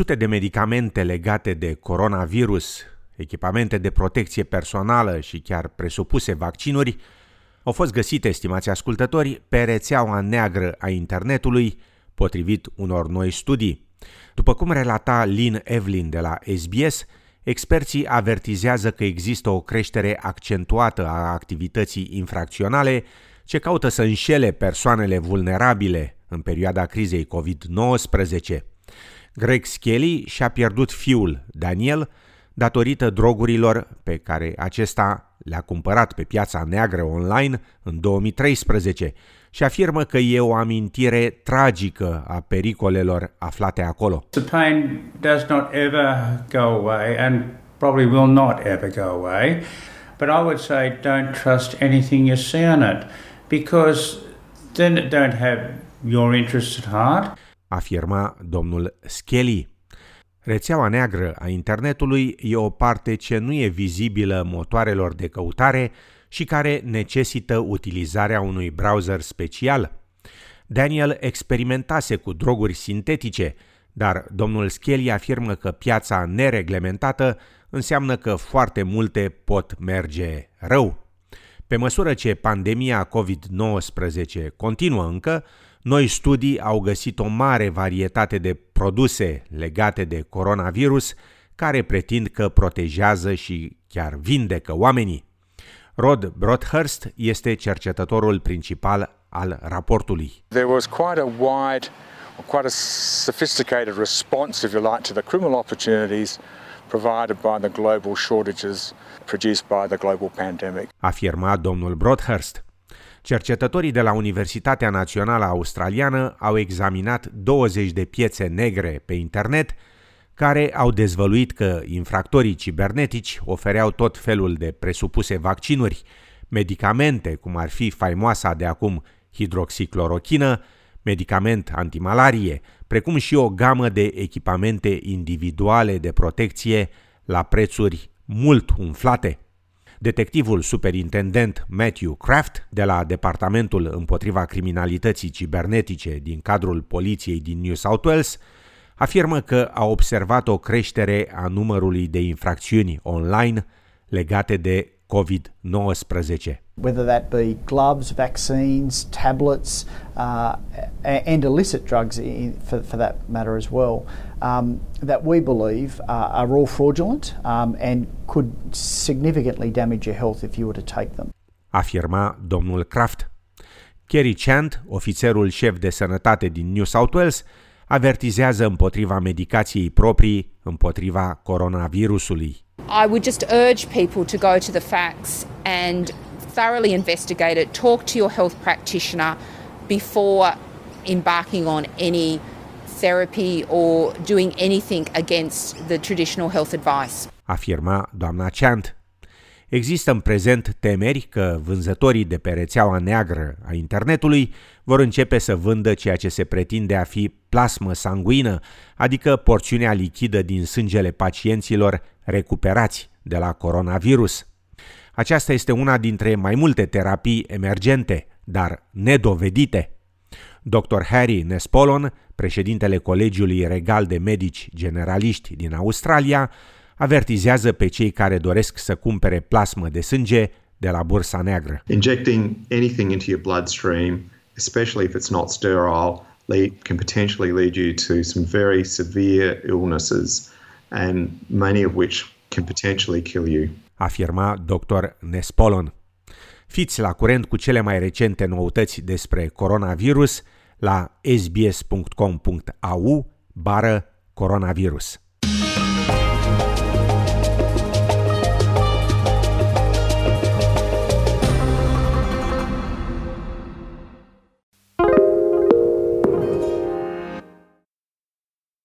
Sute de medicamente legate de coronavirus, echipamente de protecție personală și chiar presupuse vaccinuri au fost găsite, estimați ascultători, pe rețeaua neagră a internetului, potrivit unor noi studii. După cum relata Lynn Evelyn de la SBS, experții avertizează că există o creștere accentuată a activității infracționale ce caută să înșele persoanele vulnerabile în perioada crizei COVID-19. Greg Skelly și-a pierdut fiul, Daniel, datorită drogurilor pe care acesta le-a cumpărat pe piața neagră online în 2013 și afirmă că e o amintire tragică a pericolelor aflate acolo. The pain does not ever go away and probably will not ever go away, but I would say don't trust anything you see on it because then it don't have your interest at heart. Afirma domnul Skelly. Rețeaua neagră a internetului e o parte ce nu e vizibilă motoarelor de căutare și care necesită utilizarea unui browser special. Daniel experimentase cu droguri sintetice, dar domnul Skelly afirmă că piața nereglementată înseamnă că foarte multe pot merge rău. Pe măsură ce pandemia COVID-19 continuă încă, noi studii au găsit o mare varietate de produse legate de coronavirus care pretind că protejează și chiar vindecă oamenii. Rod Broadhurst este cercetătorul principal al raportului. There was quite a wide, quite a sophisticated response, if you like, to the criminal opportunities provided by the global shortages produced by the global pandemic. Afirma domnul Broadhurst. Cercetătorii de la Universitatea Națională Australiană au examinat 20 de piețe negre pe internet care au dezvăluit că infractorii cibernetici ofereau tot felul de presupuse vaccinuri, medicamente, cum ar fi faimoasa de acum hidroxiclorochină, medicament antimalarie, precum și o gamă de echipamente individuale de protecție la prețuri mult umflate. Detectivul superintendent Matthew Kraft de la Departamentul împotriva criminalității cibernetice din cadrul poliției din New South Wales afirmă că a observat o creștere a numărului de infracțiuni online legate de COVID-19. Whether that be gloves, vaccines, tablets, uh, and illicit drugs in, for, for that matter as well, um, that we believe uh, are all fraudulent um, and could significantly damage your health if you were to take them. Afirma domnul Kraft. Kerry Chant, ofițerul șef de sănătate din New South Wales, avertizează împotriva medicației proprii împotriva coronavirusului. I would just urge people to go to the facts and thoroughly investigate it, talk to your health practitioner before embarking on any therapy or doing anything against the traditional health advice. Afirma doamna Chant. Există în prezent temeri că vânzătorii de pe rețeaua neagră a internetului vor începe să vândă ceea ce se pretinde a fi plasmă sanguină, adică porțiunea lichidă din sângele pacienților recuperați de la coronavirus. Aceasta este una dintre mai multe terapii emergente, dar nedovedite. Dr. Harry Nespolon, președintele Colegiului Regal de Medici Generaliști din Australia, avertizează pe cei care doresc să cumpere plasmă de sânge de la bursa neagră. Injecting anything into your bloodstream, especially if it's not sterile, lead, can potentially lead you to some very severe illnesses and many of which can potentially kill you. Afirma Dr. Nespolon. Fiți la curent cu cele mai recente noutăți despre coronavirus la sbs.com.au bară coronavirus.